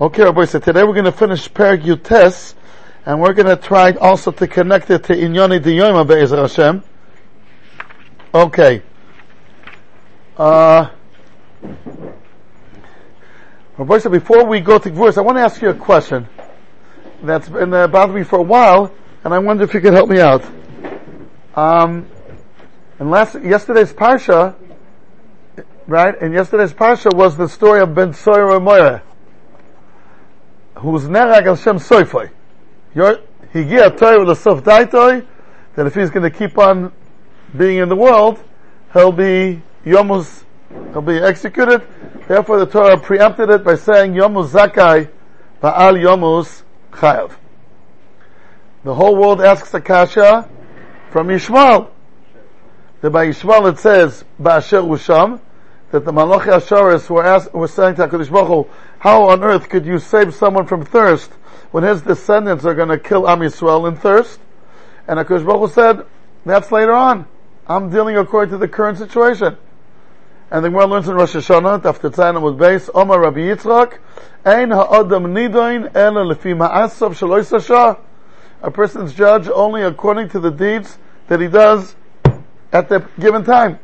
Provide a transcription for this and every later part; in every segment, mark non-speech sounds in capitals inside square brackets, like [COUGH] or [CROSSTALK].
Okay, Rabbi, so today we're going to finish Perek Yutes, and we're going to try also to connect it to Inyoni Diyoima Be'ezer Hashem. Okay. Uh, Rabbi, so before we go to Gvurs, I want to ask you a question that's been uh, bothering me for a while, and I wonder if you could help me out. Um, and last, yesterday's Parsha, right, and yesterday's Parsha was the story of Ben Soyer Moireh who's nerag al Shem Soifoi. Higia Torah l'sof daitoi, that if he's going to keep on being in the world, he'll be yomus, he'll be executed. Therefore the Torah preempted it by saying yomus zakai ba'al yomus chayav. The whole world asks Akasha from Yishmael. That by Yishmael it says, Ba'asher Usham, that the Malachi Asharis were, asked, were saying to HaKadosh Baruch Hu, how on earth could you save someone from thirst when his descendants are going to kill Am Yisrael in thirst? And HaKadosh Baruch Hu said, that's later on. I'm dealing according to the current situation. And the Gemara learns in Rosh Hashanah, after Tzayin with base, Omar Rabbi Yitzchak, Ein ha'adam nidoin ela lefi ma'asav shaloy sasha. A person's judged only according to the deeds that he does at the given time.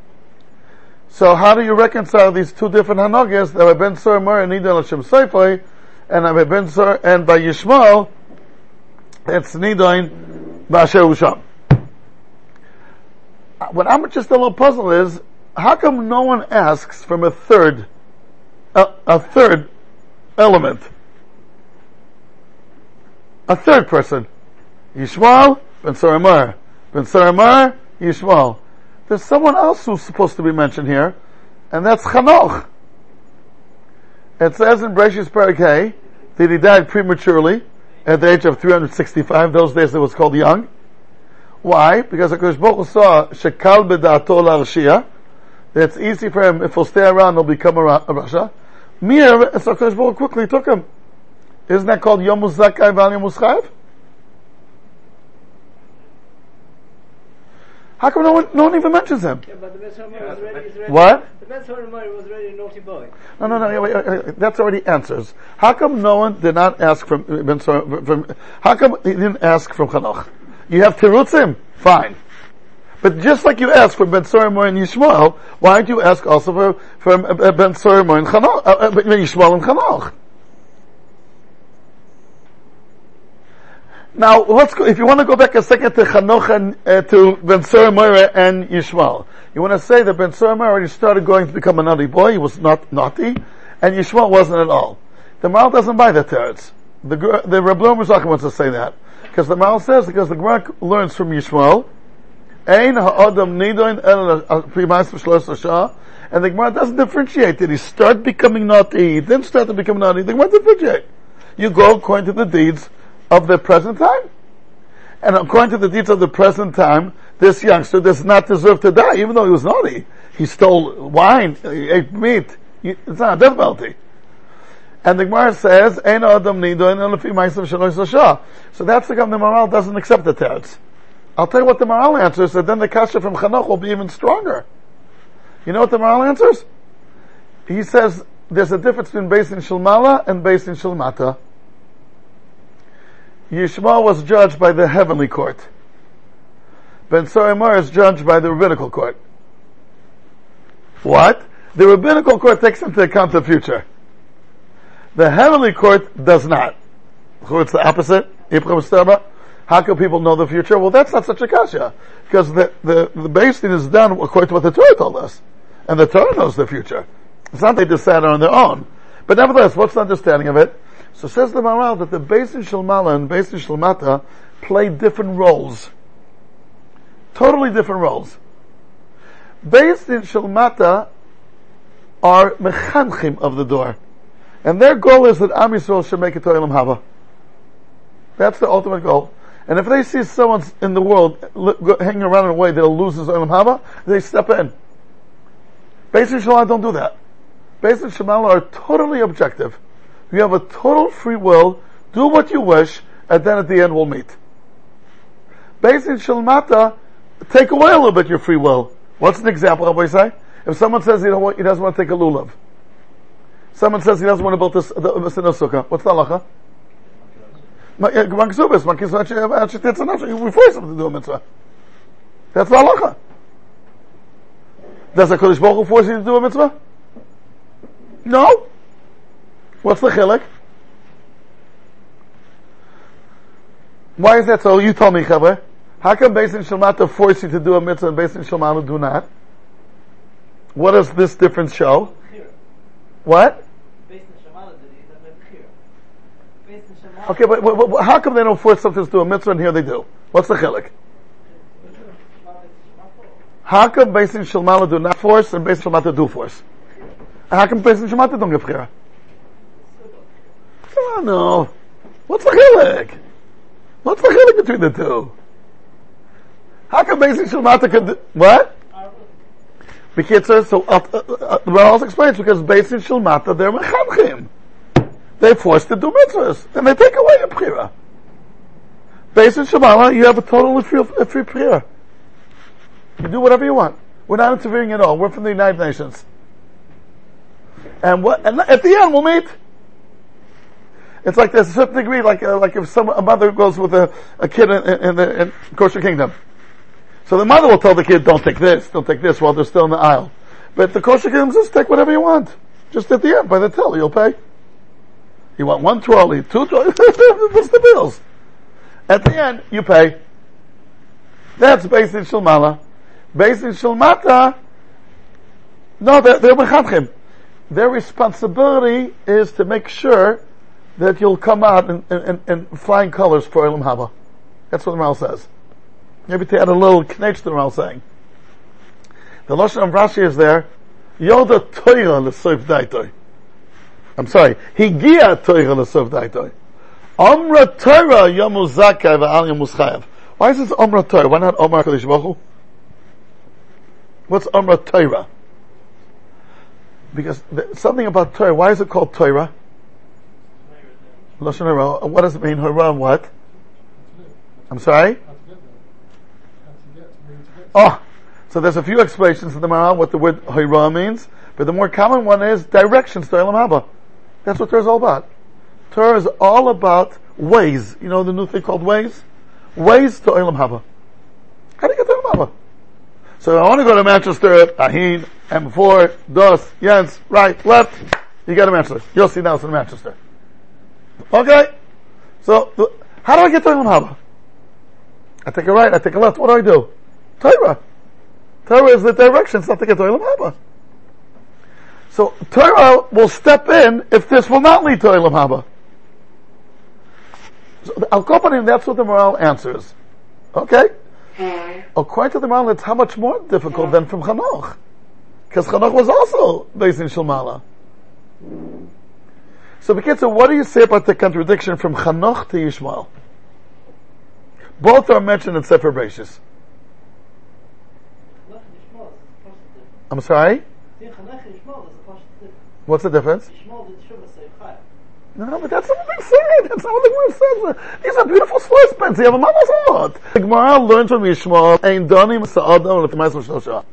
So how do you reconcile these two different hanogas that Ben Sor Mer and Nidon Hashem Seifoi, and Ben Sor and by Yishmael, it's Nidon Ba'asher Usham. Uh, what I'm just a little puzzled is, how come no one asks from a third, a, a third element? A third person. Yishmael, Ben Saramar. Ben Saramar, Yishmael. There's someone else who's supposed to be mentioned here, and that's Chanoch. It says in Bereshit Parakeh that he died prematurely at the age of 365. Those days it was called young. Why? Because HaKadosh Baruch Hu saw Shekal Bedato Larshia. It's easy for him, if he'll stay around, he'll become a, a Rasha. Mir, so HaKadosh Baruch quickly took him. Isn't that called Yom Zakai Val Yom How come no one, no one even mentions him? Yeah, but the Ben was already, is already What? The Ben was already a naughty boy. No, no, no, wait, wait, wait, that's already answers. How come no one did not ask from, Ben from, how come he didn't ask from Chanoch? You have Terutzim? Fine. But just like you asked for Ben Sorimor and Yishmael, why don't you ask also for, for uh, Ben Sorimor and Chanoch, uh, uh, Yishmael and Chanoch? Now, let's go, if you want to go back a second to Chanoch and, uh, to Ben Moira and Yishmael. You want to say that Ben Moira already started going to become a naughty boy, he was not naughty, and Yishmael wasn't at all. The Maharal doesn't buy that teretz. The, the Rabbi Muzaka wants to say that. Because the Maharal says, because the Gemara learns from Yishmael, Ein nidoin and the Gemara doesn't differentiate. Did he start becoming naughty? He didn't start to become naughty. The Gemara differentiate. You go according to the deeds of the present time. And according to the deeds of the present time, this youngster does not deserve to die, even though he was naughty. He stole wine, he ate meat. It's not a death penalty. And the Gemara says, Ein Adam Nido, So that's the the Maharal doesn't accept the teretz. I'll tell you what the Maharal answers, and then the kasha from Chanoch will be even stronger. You know what the Maharal answers? He says, there's a difference between base in Shilmala and base in Shilmata. Yishmael was judged by the heavenly court. Ben Sarimar is judged by the rabbinical court. What? The rabbinical court takes into account the future. The heavenly court does not. So it's the opposite. How can people know the future? Well, that's not such a kasha. Because the, the, the basing is done according to what the Torah told us. And the Torah knows the future. It's not they decided on their own. But nevertheless, what's the understanding of it? So says the Maharal that the Beis in Shalmala and Beis in Shalmata play different roles. Totally different roles. Beis in Shalmata are mechanchim of the door. And their goal is that Am Yisrael should make it to Elam Haba. That's the ultimate goal. And if they see someone in the world hanging around in a way that'll lose his Elam Haba, they step in. Beis Shalmata don't do that. Beis Shalmata are totally objective. You have a total free will. Do what you wish, and then at the end we'll meet. Based in Shilmata, take away a little bit your free will. What's an example? How I say? If someone says you know what, he doesn't want to take a lulav, Someone says he doesn't want to build this, the Sukkah. What's the halacha? Actually we force him to do a mitzvah. That's the halacha. Does the Kodesh Baruch force you to do a mitzvah? No. What's the chilek? Why is that so? You told me, Chavre. How come Beis Shalmata force you to do a mitzvah and Beis Shalmata do not? What does this difference show? What? Okay, but, but, but, how come they don't force something to do a mitzvah and here they do? What's the chilek? How come Beis Shalmata do not force and Beis Shalmata do force? How come Beis Shalmata don't give chira? Oh no. What's the chilek? What's the chilek between the two? How come Beis Shalmata can do, what? Bekitzer, so uh, uh, uh, the Rambam explains because Beis Shalmata they're mechamchim. They forced to do mitzvahs, and they take away your prira. Beis Shalmata, you have a total free, free prayer. You do whatever you want. We're not interfering at all. We're from the United Nations. And what? And at the end, we'll meet. It's like there's a certain degree, like uh, like if some a mother goes with a, a kid in, in the in kosher kingdom. So the mother will tell the kid, "Don't take this, don't take this," while they're still in the aisle. But the kosher kingdom says, "Take whatever you want." Just at the end, by the till, you'll pay. You want one trolley, two trolleys, [LAUGHS] what's the bills? At the end, you pay. That's based in Shilmala. Based in Shilmata, no, they're, they're Their responsibility is to make sure that you'll come out in, in, in flying colors for Elam Haba. That's what the Mal says. Maybe to add a little knetch to the Mal saying. The Lashon of Rashi is there, Yoda Toira L'Soif Daitoi. I'm sorry, Higia Toira L'Soif Daitoi. Omra Torah Yomu Zakai V'al Yomu Chayav. Why is this Omra Torah? Why not Omar Kadosh Baruch What's Omra Torah? Because something about Torah, why is it called Torah? Hara. What does it mean? Hara what? I'm sorry? Oh, so there's a few explanations in the Maran what the word Hara means, but the more common one is directions to Elam Haba. That's what Torah is all about. Torah is all about ways. You know the new thing called ways? Ways to Elam Haba. How do you get to Elam Haba? So I want to go to Manchester, Ahin, M4, DOS, Jens, right, left, you get to Manchester. You'll see now it's in Manchester. Okay? So, how do I get to Elam Haba? I take a right, I take a left, what do I do? Torah. Torah is the direction, it's not to get to Elam Haba. So, Torah will step in if this will not lead to Elam Haba. So, Al Kopanim, that's what the Maharal answers. Okay? Hmm. According to the Maharal, it's how much more difficult than from Chanoch. Because Chanoch was also based in Shulmala. So, Bekitza, what do you say about the contradiction from Chanoch to Yishmael? Both are mentioned in Sefer Bereshis. I'm sorry? What's the difference? No, but that's not what they said. That's not what the word says. These are beautiful slurs, Pence. You have a heart. The Gemara learns from Yishmael, Ein Donim Sa'adam L'Temayis L'Shosha.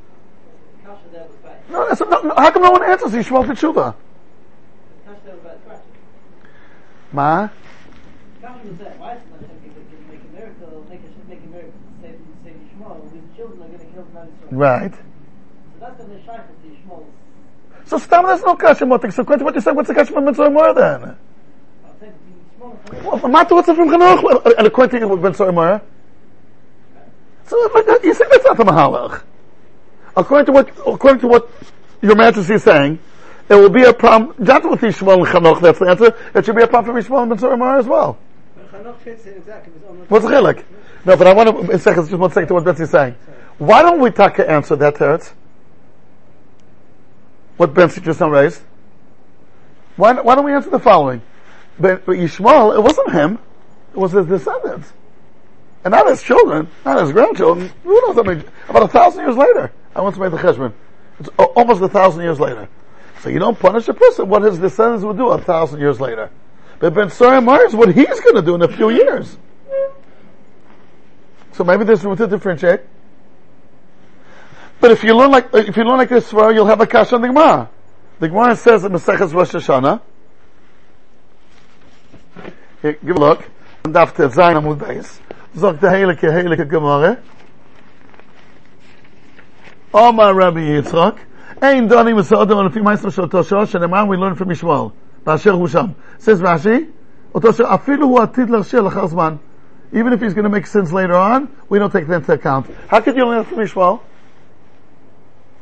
No, that's, no, no, how come no one answers Yishmael B'tshuva? Ma? Right. So Stam there's no kasha. So what you said, what's the kasha from Mitzvah Moira then? Well, Mata, what's it from Chanoch? And according to Mitzvah Moira? So you say that's not the Mahalach. According to what, according to what your Majesty is saying, it will be a problem, not with Yishmael and Chanoch, that's the answer, it should be a problem for Yishmael and Mitzvah Moira as well. What's the chilek? No, but I want to, in seconds, just one second to what Betsy is saying. Why don't we taka answer that teretz? What Betsy just now raised? Why, why don't we answer the following? But, but Yishmael, it wasn't him, it was his descendants. And not his children, not his grandchildren. Who knows how many, about a thousand years later. I once made the cheshbon. It's almost a thousand years later. So you don't punish a person what his descendants would do a thousand years later. But Ben Sarah Myers, what he's going to do in a few years. So maybe there's room to differentiate. But if you learn like if you learn like this, well, you'll have a kash on the Gemara. The Gemara says in Maseches Rosh Hashanah, here, give a look, and after Zayin Amud Beis, Zok the Heilige Heilige Gemara, Omar Rabbi Yitzchak, Ein doni mesodim on fi meister shel tosho shenemar we learn from Yishmael. Ba'asher hu sham. Says Rashi, otosho afilu hu atid l'shel zman. Even if he's going to make sins later on, we don't take that into account. How could you learn from Yishmael?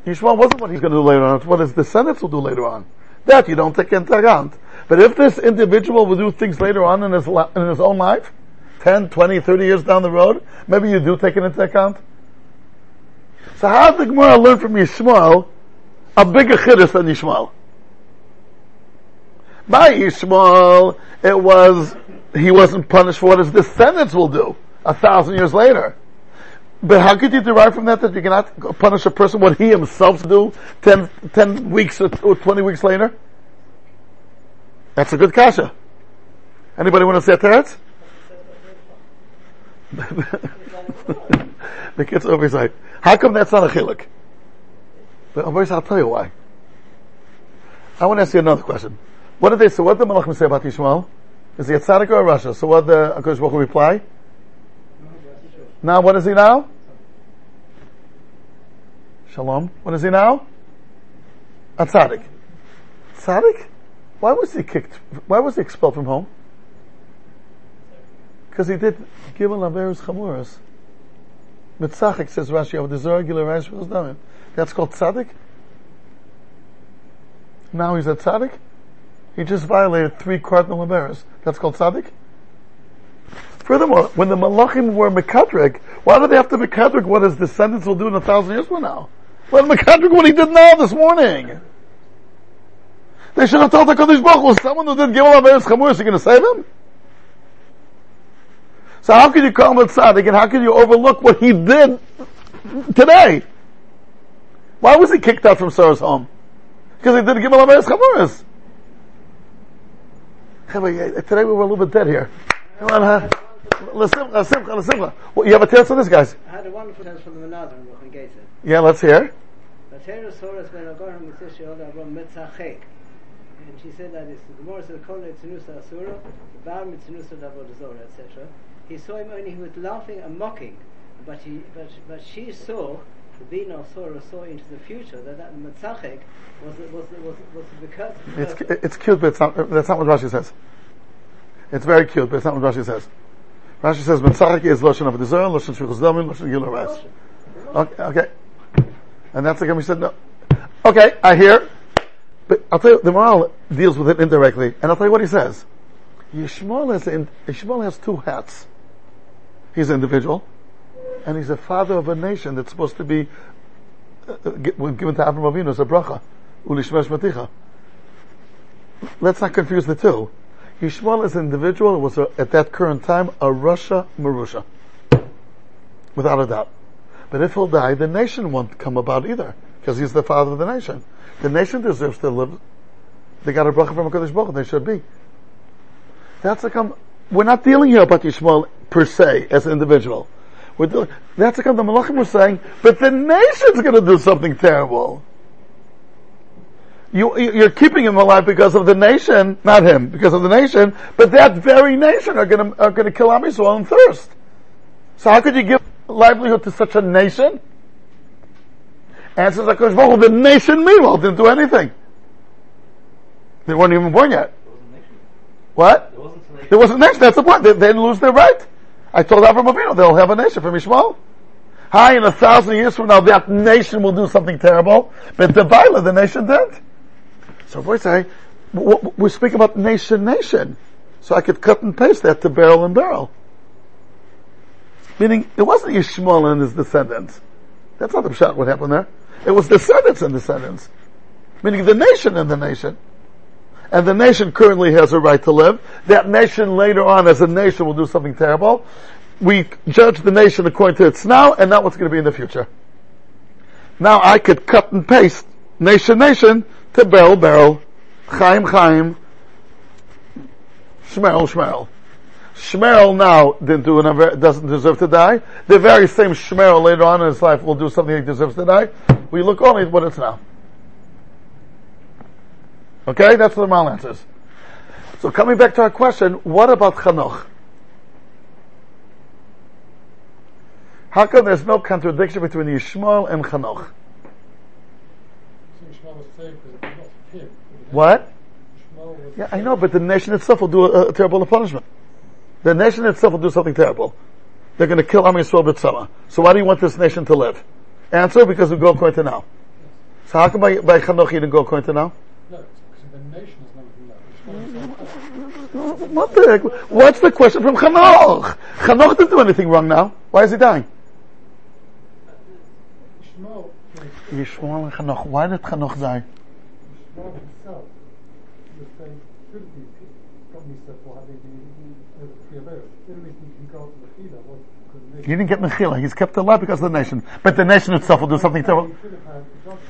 Yishmael wasn't what he's going to do later on. It's what his descendants will do later on. That you don't take into account. But if this individual will do things later on in his, li- in his own life, 10, 20, 30 years down the road, maybe you do take it into account. So how did the Gemara learn from Yishmael a bigger chiddush than Yishmael? By Yishmael, it was, he wasn't punished for what his descendants will do a thousand years later. But how could you derive from that that you cannot punish a person what he himself do 10, 10 weeks or 20 weeks later? That's a good kasha. Anybody want to say Teretz? [LAUGHS] the kids over side. How come that's not a chilik? But I'll tell you why. I want to ask you another question. What did they say? What did the Malachim say about Yishmael? Is he a tzaddik or a Russia? So what the Akash Baruch reply? Now what is he now? Shalom. What is he now? A tzaddik. Tzaddik? Why was he kicked? Why was he expelled from home? Because he did Gimel Averis Chamuras. Mitzachik says Rashi, of the regular Rashi was done. That's called tzaddik? Now he's a tzaddik? He just violated three cardinal Averis. That's called tzaddik? Furthermore, when the Malachim were Mekadrik, why do they have to Mekadrik what his descendants will do in a thousand years from now? Let Mekadrik what he did now this morning. They should have told the Kodesh Baruch someone who did Gimel Averis Chamur, is he going to save him? So how can you call him a tzaddik and how can you overlook what he did today? Why was he kicked out from Sarah's home? Because he didn't give him a Chamuris. Today we were a little bit dead here. Come on, huh? Well, you have a test on this, guys? I had a wonderful test from the Geta. Yeah, let's hear. And she said that this, the more said, Kol Tzinusa Asura, the Bar Mitzinusa Davodazora, etc he saw him only he was laughing and mocking, but he but but she saw the Bina saw saw into the future that that Matzachek was was was was the curse. It's it's cute, but it's not, that's not what Rashi says. It's very cute, but it's not what Rashi says. Rashi says Matzachek is lashon of Israel, lashon shvichus damin, lashon gilur. Okay, okay, and that's again we said no. Okay, I hear, but I'll tell you the moral deals with it indirectly, and I'll tell you what he says. Yishmael has, Yishmael has two hats. He's an individual, and he's a father of a nation that's supposed to be uh, given to Avram Avinu as a bracha. Let's not confuse the two. Yishmael as an individual was a, at that current time a Russia Marusha, without a doubt. But if he'll die, the nation won't come about either, because he's the father of the nation. The nation deserves to live. They got a bracha from a Kodesh Baruch, they should be. That's like we're not dealing here about Yishmael per se as an individual. We're doing, that's what the Malachim were saying, but the nation's going to do something terrible. You, you're keeping him alive because of the nation, not him, because of the nation, but that very nation are going to, are going to kill Am Yisrael in thirst. So how could you give livelihood to such a nation? Answers HaKadosh Baruch the nation meanwhile didn't do anything. They weren't even born yet. What? There wasn't a nation. That's the point. They, they didn't lose their right. I told Avram Avinu they'll have a nation from Ishmael. Hi, in a thousand years from now, that nation will do something terrible, but the Vila, the nation did. So if we say, we speak about nation, nation. So I could cut and paste that to barrel and barrel. Meaning, it wasn't Ishmael and his descendants. That's not the shot what happened there. It was descendants and descendants. Meaning the nation and the nation and the nation currently has a right to live. That nation later on as a nation will do something terrible. We judge the nation according to its now and not what's going to be in the future. Now I could cut and paste nation nation to barrel barrel, chaim chaim, shmerel shmerel. Shmerel now didn't do an, doesn't deserve to die. The very same Shmerel later on in his life will do something he deserves to die. We look only at what it's now. Okay, that's what the Mal answers. So coming back to our question, what about Chanoch? How come there's no contradiction between Yishmael and Chanoch? What? Yeah, I know, but the nation itself will do a, a terrible punishment. The nation itself will do something terrible. They're going to kill Am Yisrael B'tzama. So why do you want this nation to live? Answer, because we go according to now. So how come by, by Chanoch you didn't go according to now? No, because the nation is not What the, what's the question from Chanoch? Chanoch didn't do anything wrong now. Why is he dying? Yishmael, and Chanoch. Why did Chanoch die? Himself was saying, should be got himself for having uh, the free of The only reason he can go to the Chila was because the He nation. didn't get Mechila. He's kept alive because of the nation. But the nation itself will do something terrible. He should have had the judgment.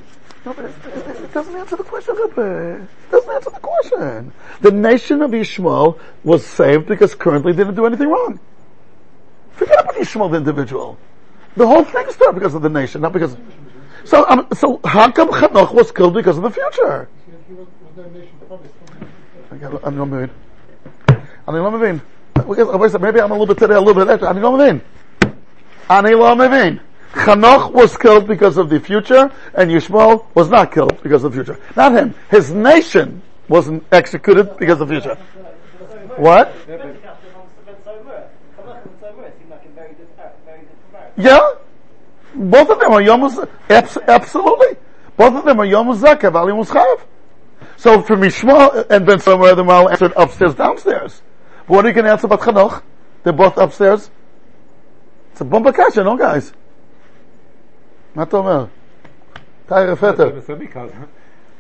No, but it, doesn't answer the question, Rebbe. It doesn't answer the question. The nation of Yishmael was saved because currently they didn't do anything wrong. Forget about Yishmael, the individual. The whole thing is there because of the nation, not because. So, um, so how come Chanoch was killed because of the future? He said he was, was no nation promised. Okay, אני לא מבין. אני לא מבין. Maybe I'm a little bit today, a little bit extra. אני לא מבין. אני לא מבין. Chanoch was killed because of the future, and Yishmael was not killed because of the future. Not him. His nation wasn't executed because of the future. What? Yeah? Both of them are Yom absolutely. Both of them are Yom Zakah, Ali Muschav. So from Yishmael and Ben Somewhere, the Mal answered upstairs, downstairs. But what are you going to answer about Chanoch? They're both upstairs. It's a kasha, no guys? מה אתה אומר? תאיר פטר. So because,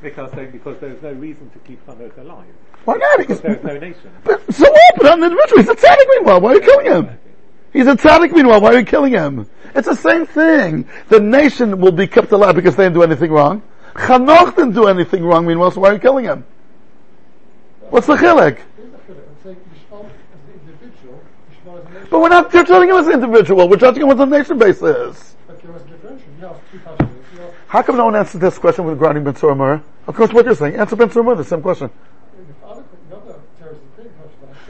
because, they, because there's no reason to keep Hanukkah alive. Why not? Because there's no nation. But so what? But I'm an individual. He's a tzaddik meanwhile. Why are you killing him? He's a tzaddik meanwhile. Why are you killing him? It's the same thing. The nation will be kept alive because they didn't do anything wrong. Chanoch didn't do anything wrong meanwhile, so why are you killing him? What's the chilek? Here's the Chila. I'm saying Yishmael as an individual, Yishmael as a nation. But we're not judging him as an individual. We're judging him what the nation base How come no one answered this question with regarding Ben Murrah? Of course, what you're saying. Answer Ben Murrah, the same question.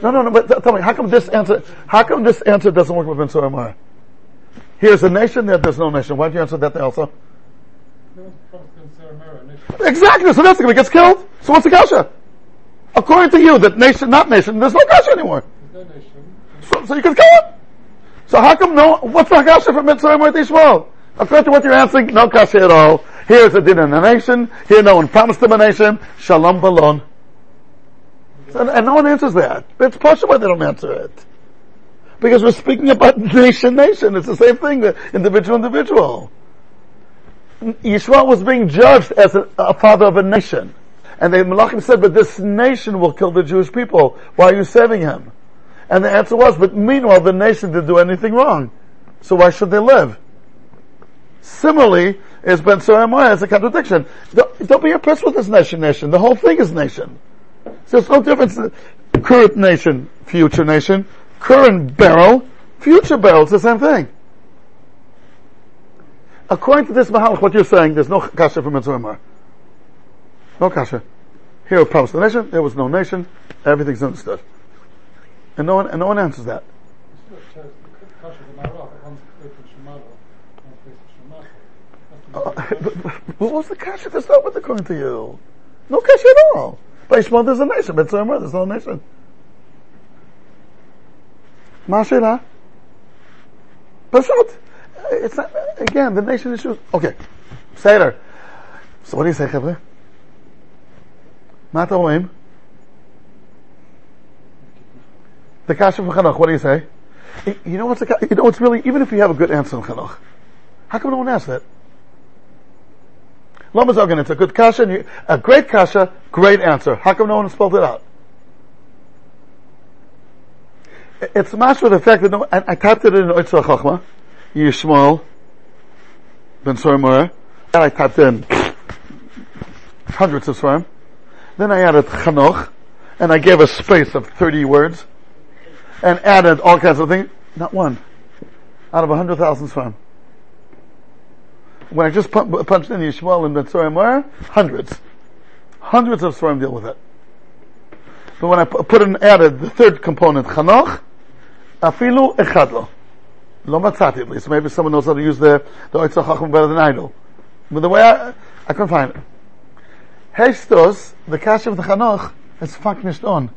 No, no, no, but tell me, how come this answer, how come this answer doesn't work with Ben Murrah? Here's a nation, there, there's no nation. Why don't you answer that also? Exactly, so that's the guy gets killed. So what's the kasha? According to you, that nation, not nation, there's no kasha anymore. No nation. So, so you can kill him. So how come no, what's the kasha from Mitzrayim with Ishmael? According to what you're answering, no kasha at all. Here's a din in a nation, here no one promised him a nation, shalom balon. And, and no one answers that. It's possible why they don't answer it. Because we're speaking about [LAUGHS] nation, nation. It's the same thing, the individual, individual. Yishmael was being judged as a, a father of a nation. And the Malachim said, but this nation will kill the Jewish people. Why are you saving him? And the answer was, but meanwhile the nation didn't do anything wrong. So why should they live? Similarly, is Ben Surah as a contradiction. Don't, don't be impressed with this nation, nation. The whole thing is nation. So there's no difference. Current nation, future nation. Current barrel, future barrel. It's the same thing. According to this Mahalach, what you're saying, there's no kasha from Mitzvah No kasha. Here was promised the nation, there was no nation, everything's understood. And no one, and no one answers that. It's not chose the Kasha of the Marah, but one's open Shemala, one's based Uh, on Shemasa. but, but what was the kasha to start with according to you? No kasha at all. By Shmuel there's a nation, but somewhere there's no nation. Mashila. Pashut. It's not, again, the nation issue. Okay. Seder. So what do you say, Chavre? Mata Oim. The kasha from Chanoch, what do you say? You- know what's the, you know what's really, even if you have a good answer in Chanach, how come no one asked that? Lama Zogan, it's a good kasha, you, a great kasha, great answer. How come no one spelled it out? It's much with the fact that no, I, I typed it in Oitzah Chachma, Yishmael, Ben Sormur, and I typed in hundreds of Svarim. Then I added Chanoch, and I gave a space of 30 words, and added all kinds of things. Not one. Out of 100,000 Svarim. When I just pun- punched in Yishmael and Ben Sormur, hundreds. Hundreds of Svarim deal with it. But when I put in, added the third component, Chanoch, afilu echadlo. Lo matzati at least. Maybe someone knows how to use the, the Oitzah Chacham better than I do. But the way I, I couldn't find it. Hestos, the cash of the Chanoch, is faknished on.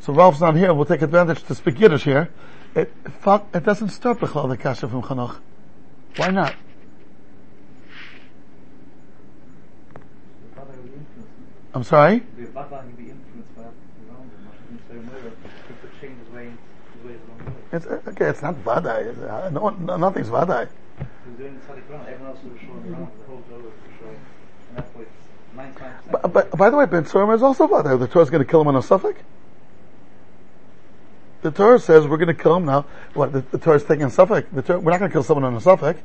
So Ralph's not here, we'll take advantage to speak Yiddish here. It, it doesn't start Bechal, the kasha from Chanoch. Why not? I'm sorry? The Baba can be influenced by around him. Must have been so aware he could change his ways, his ways along the way. It's, okay, it's not Vadai. It's, uh, no, no, nothing's Vadai. He was doing the Tzaddik around, everyone else was showing around, the whole Torah was showing. And that's why it's 99%. But, but by the way, Ben Surma is also Vadai. The Torah's going to kill him on a suffix. The Torah says we're going to kill him now. What? The, the is taking a suffix. The Torah, we're not going to kill someone on a suffix,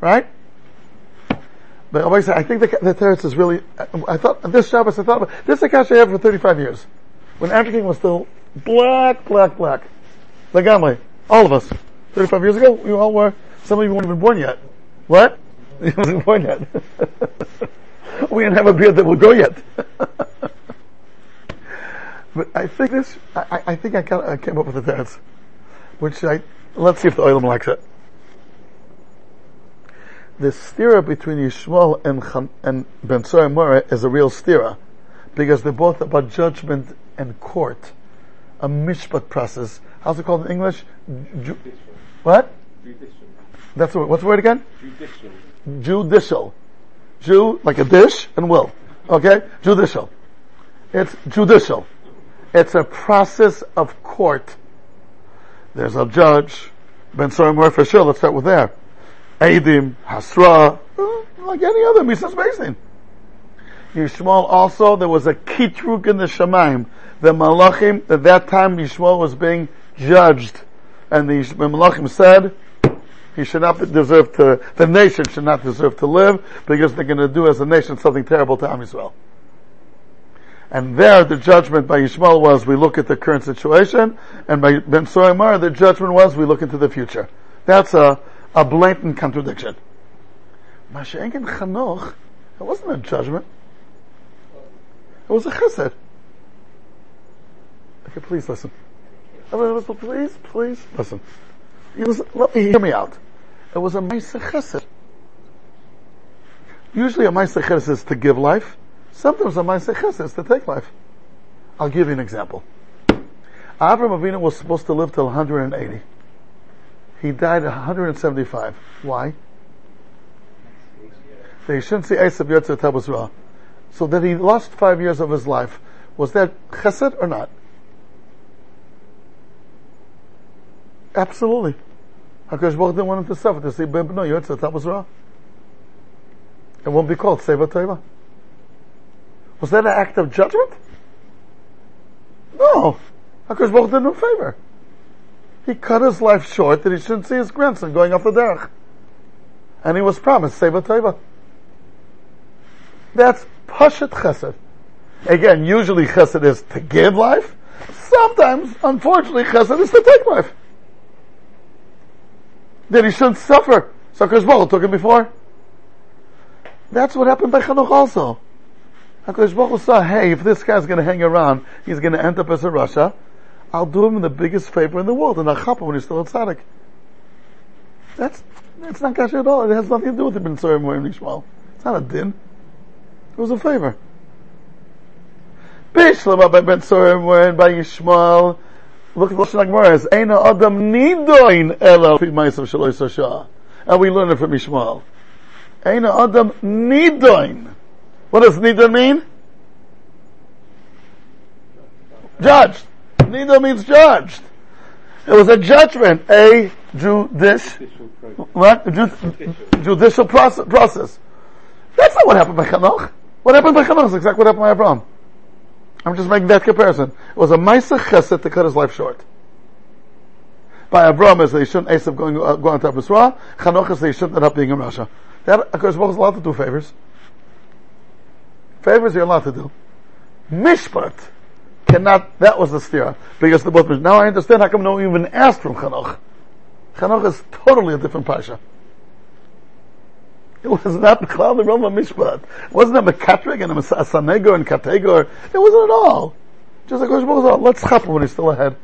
right? But I always say, I think the, the Torah is really. I thought this Shabbos. I thought about this is a cash I had for 35 years, when everything was still black, black, black. The Legamli, all of us, 35 years ago, we all were. Some of you weren't even born yet. What? [LAUGHS] You wasn't born yet. [LAUGHS] we didn't have a beard that will grow yet. [LAUGHS] but I think this, I, I- think I, got, I came up with a dance, which I, let's see if the oilam likes it. The stira between Yishmael and, Chan, and Ben Mora is a real stira, because they're both about judgment and court, a mishpat process. How's it called in English? Ju- what? Judicial. That's the word. What's the word again? Judicial. judicial. Jew, like a dish, and will. Okay? Judicial. It's judicial. It's a process of court. There's a judge. Ben Sorim for sure. Let's start with there. Eidim, Hasra, uh, like any other Misas Basin. Yishmael also, there was a kitruk in the Shemaim. The Malachim, at that time Yishmael was being judged. And the Malachim said, he should not deserve to, the nation should not deserve to live because they're going to do as a nation something terrible to Am. And there the judgment by Yishmael was we look at the current situation and by Ben Soimar the judgment was we look into the future. That's a, a blatant contradiction. Mashenkin Chanoch, it wasn't a judgment. It was a chesed. Okay, please listen. Please, please listen. Let me hear me out. It was a Maisa Chesed. Usually a Maisa Chesed is to give life. Sometimes a Maisa Chesed is to take life. I'll give you an example. Avram Avinu was supposed to live till 180. He died at 175. Why? They shouldn't say Esav Yotzer Tabuz Ra. So that he lost five years of his life. Was that chesed or not? Absolutely. HaKadosh Baruch didn't want him to suffer to see Ben Beno Yotzer Tabuz Ra. It won't be called Seva Teva. Was that an act of judgment? No. HaKadosh Baruch did him favor. He cut his life short that he shouldn't see his grandson going off the derech. And he was promised Seva Teva. That's Pashat Chesed. Again, usually Chesed is to give life. Sometimes, unfortunately, Chesed is to take life. That he shouldn't suffer. So Baruch took him before. That's what happened by Chanoch also. HaKadosh Baruch Hu saw, hey, if this guy's gonna hang around, he's gonna end up as a Russia, I'll do him the biggest favor in the world, and I'll chop him when he's still a tzaddik. That's, that's not kasha at all. It has nothing to do with the Ben Sorim or Nishmal. It's not a din. It was a favor. Bishlama by Ben Sorim and by Yishmael. Look at the Lashon. It's Eina Adam Nidoin Ela Fi Ma'asav Shaloi Sasha. And we learn it from Yishmael. Eina Adam Nidoin. What does Nida mean? Judged. Nida means judged. It was a judgment, a Judicial process. what? Ju- judicial process, process. That's not what happened by Chanoch. What happened by Chanoch is exactly what happened by Abraham. I'm just making that comparison. It was a Maisa Chesed to cut his life short. By Abraham is that he shouldn't Esav going, uh, go on top of Yisrael. Chanoch is that he shouldn't end up being in Russia. That, of course, is allowed to do favors. Favors you're allowed to do. Mishpat cannot, that was the steer. Because the both, now I understand how come no one even asked from Chanoch. Chanoch is totally a different pasha. It was not the Klal the Roma Mishpat. It wasn't a Mekatrig and a Sanego and Kategor. It wasn't at all. Just like Kosh Baruch let's chop when he's still ahead.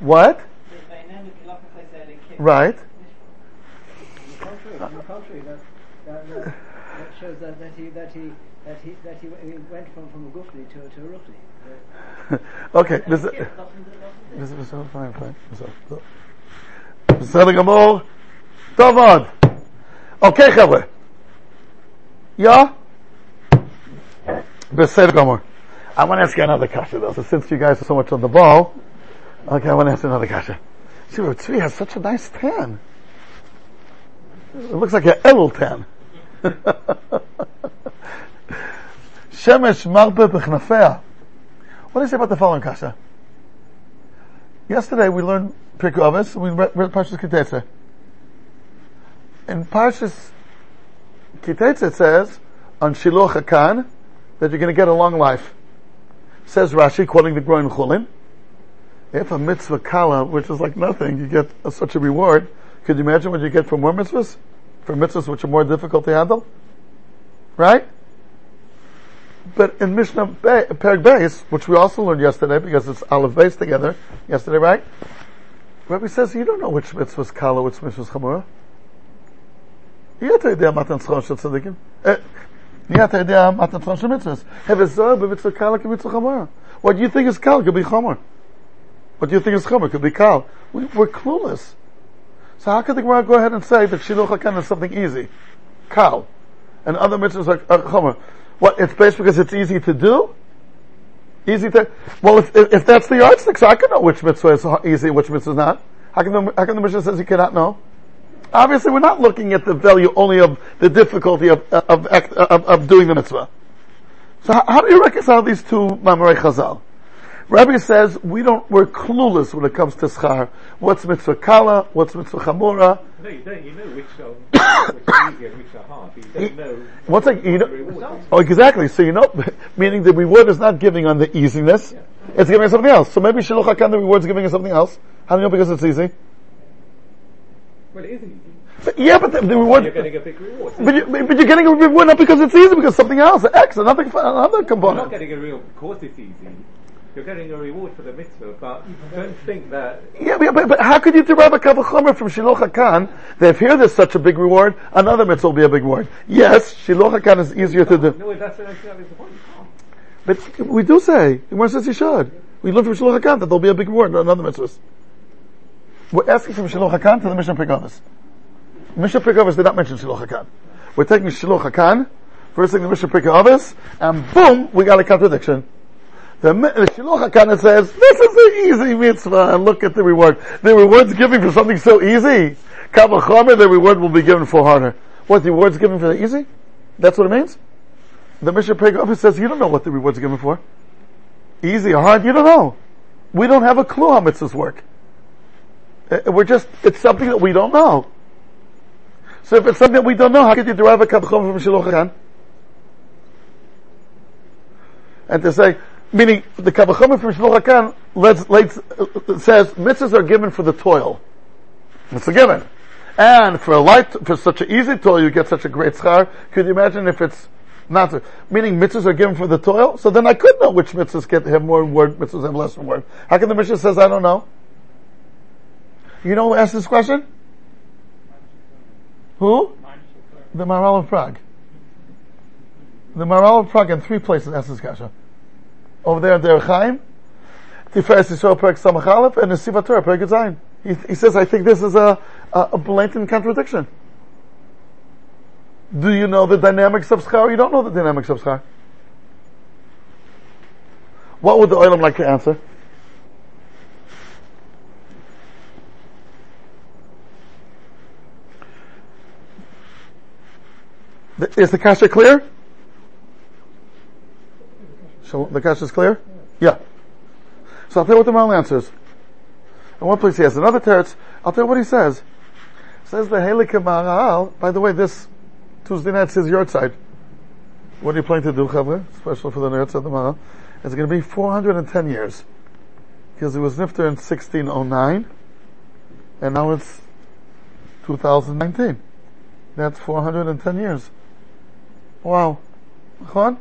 What? Right. Contrary, that, that, that shows that, that he that he that he that he he went from from a gufli to to a ruchli. [LAUGHS] okay, this, this is so fine, fine. בסדר גמור, טוב מאוד. אוקיי חבר'ה. יא? בסדר גמור. I want to ask you another kasha though, so since you guys are so much on the ball, okay, I want to ask you another kasha. See, Tzvi has such a nice tan. It looks like an Elul tan. [LAUGHS] Shemesh marbe b'chnafea. What do you say about the following kasha? Yesterday we learned Pirkei Avos, we read, read Parshas Ki Seitsei. In Parshas Ki Seitsei it says, on Shiloh Hakan, that you're going to get a long life. Says Rashi, quoting the Groin Chulin, if a mitzvah kala, which is like nothing, you get a, such a reward, could you imagine what you get for more mitzvahs? For mitzvahs which are more difficult to handle? Right? But in Mishnah Be- Perik Beis, which we also learned yesterday because it's Aleph Beis together, yesterday, right? Rabbi says, you don't know which mitzvah is Kala, which eh, mitzvah is Chamura. What do you think is Kal could be Chomer. What do you think is Chomer could be Kal. We, are clueless. So how could the Gemara go ahead and say that Shiloh HaKan is something easy? Kal. And other mitzvahs are, are what, it's based because it's easy to do? Easy to, well, if, if, that's the yardstick, so I can know which mitzvah is easy, which mitzvah is not. How can the, how can the Mishnah says you cannot know? Obviously, we're not looking at the value only of the difficulty of, of, of, of doing the mitzvah. So how, how, do you reconcile these two Mamarei Chazal? Rabbi says we don't, we're clueless when it comes to schar. What's mitzvah kala? What's mitzvah chamura? No, you don't. You know which are, [COUGHS] which are easy and which are hard. But you don't know. What's like, you know, oh, exactly. So you know, [LAUGHS] meaning the reward is not giving on the easiness, it's giving us something else. So maybe Shiloh Hakan, the reward is giving us something else. How do you know because it's easy? Well, it is easy. But, yeah, but the, the reward, You're getting a big reward. but, you, but you're getting a reward not because it's easy, because something else, X, another, another You're not getting a real because it's easy. You're getting a reward for the mitzvah, but don't think that Yeah, but, but, but how could you derive a kavachomer from Shiloh Hakan that if here there's such a big reward, another mitzvah will be a big reward? Yes, Shiloh Hakan is easier to do. no, that's that's the point. But we do say, Gemara says you should. We learn from Shiloh Hakan that there'll be a big reward, not another mitzvahs. We're asking from Shiloh Hakan to the Mishnah Pekavas. Mishnah Pekavas did not mention Shiloh Hakan. We're taking Shiloh Hakan, first thing the Mishnah Pekavas, and boom, we got a contradiction. The, Shiloh Hakan says, this is an easy mitzvah, and look at the reward. The reward's giving for something so easy. Kavachomer, the reward will be given for harder. What, the reward's given for the easy? That's what it means? The Mishnah Pekavas says, you don't know what the reward's given for. Easy or hard, you don't know. We don't have a clue how mitzvahs work. Uh, We're just, it's something that we don't know. So if it's something that we don't know, how could you derive a kavachom from Shiloh? And to say, meaning the kavachom from Shiloh Hakan says mitzvahs are given for the toil. It's a given. And for a light, for such an easy toil, you get such a great schar. Could you imagine if it's not, meaning mitzvahs are given for the toil? So then I could know which mitzvahs get have more reward, mitzvahs have less reward. How can the Mishnah says I don't know? You know who asked this question? Who? The Maharal of Prague. The Maharal of Prague in three places asked this question. Over there in Derech Chaim, Tiferes Yisrael Perek Samach Aleph, and the Siva Torah Perek Zayin. He, he says, I think this is a, a, a blatant contradiction. Do you know the dynamics of schar? You don't know the dynamics of schar. What would the oilam like to answer? Is the kasha clear? So the question is clear? Yeah. So I'll tell you what the Maharal answers. In one place he has another teretz. I'll tell you what he says. Says the Halakha Maharal. By the way, this Tuesday night his yard side. What are you planning to do, Chavre? Especially for the nerds of the Maharal. It's going to be 410 years. Because it was nifter in 1609. And now it's 2019. That's 410 years. Wow. Chon?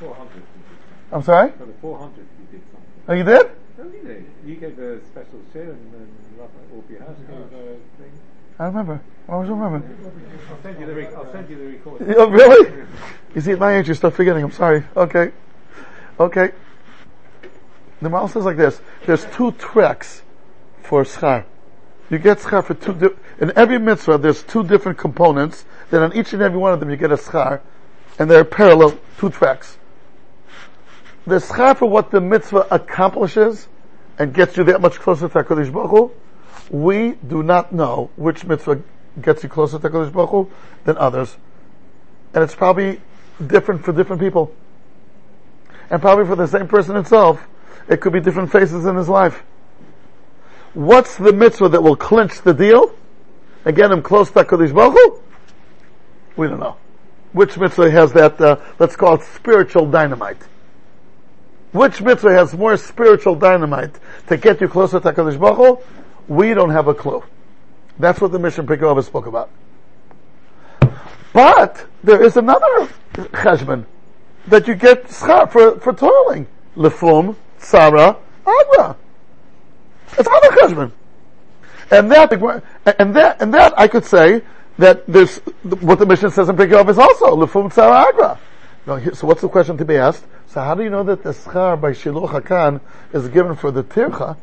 400 you did I'm sorry? something. For the 400 you did something. Oh, you did? Oh, you did. You gave a special share and then Rabbi Orbi House gave a thing. I remember. I always remember. I'll send you the, re- I'll send you the recording. [LAUGHS] Oh, really? You see, at my age, you start forgetting. I'm sorry. Okay. Okay. The Mal says like this. There's two tracks for schar. You get schar for two, di- in every mitzvah, there's two different components. Then on each and every one of them, you get a schar. And they're parallel, two tracks. The schar for what the mitzvah accomplishes and gets you that much closer to HaKadosh Baruch Hu, we do not know which mitzvah gets you closer to HaKadosh Baruch Hu than others. And it's probably different for different people. And probably for the same person itself, it could be different phases in his life. What's the mitzvah that will clinch the deal and get him close to HaKadosh Baruch Hu? We don't know. Which mitzvah has that, uh, let's call it spiritual dynamite? Which mitzvah has more spiritual dynamite to get you closer to HaKadosh Baruch Hu? We don't have a clue. That's what the mission Pikova spoke about. But there is another cheshbon that you get for, for toiling. Lefum, Tzara, Agra. It's other cheshbon. And that, and that, and that I could say that there's, what the mission says in Pikov is also, Lefum, Tzara, Agra. So what's the question to be asked? So how do you know that the schar by Shiluch HaKan is given for the tircha?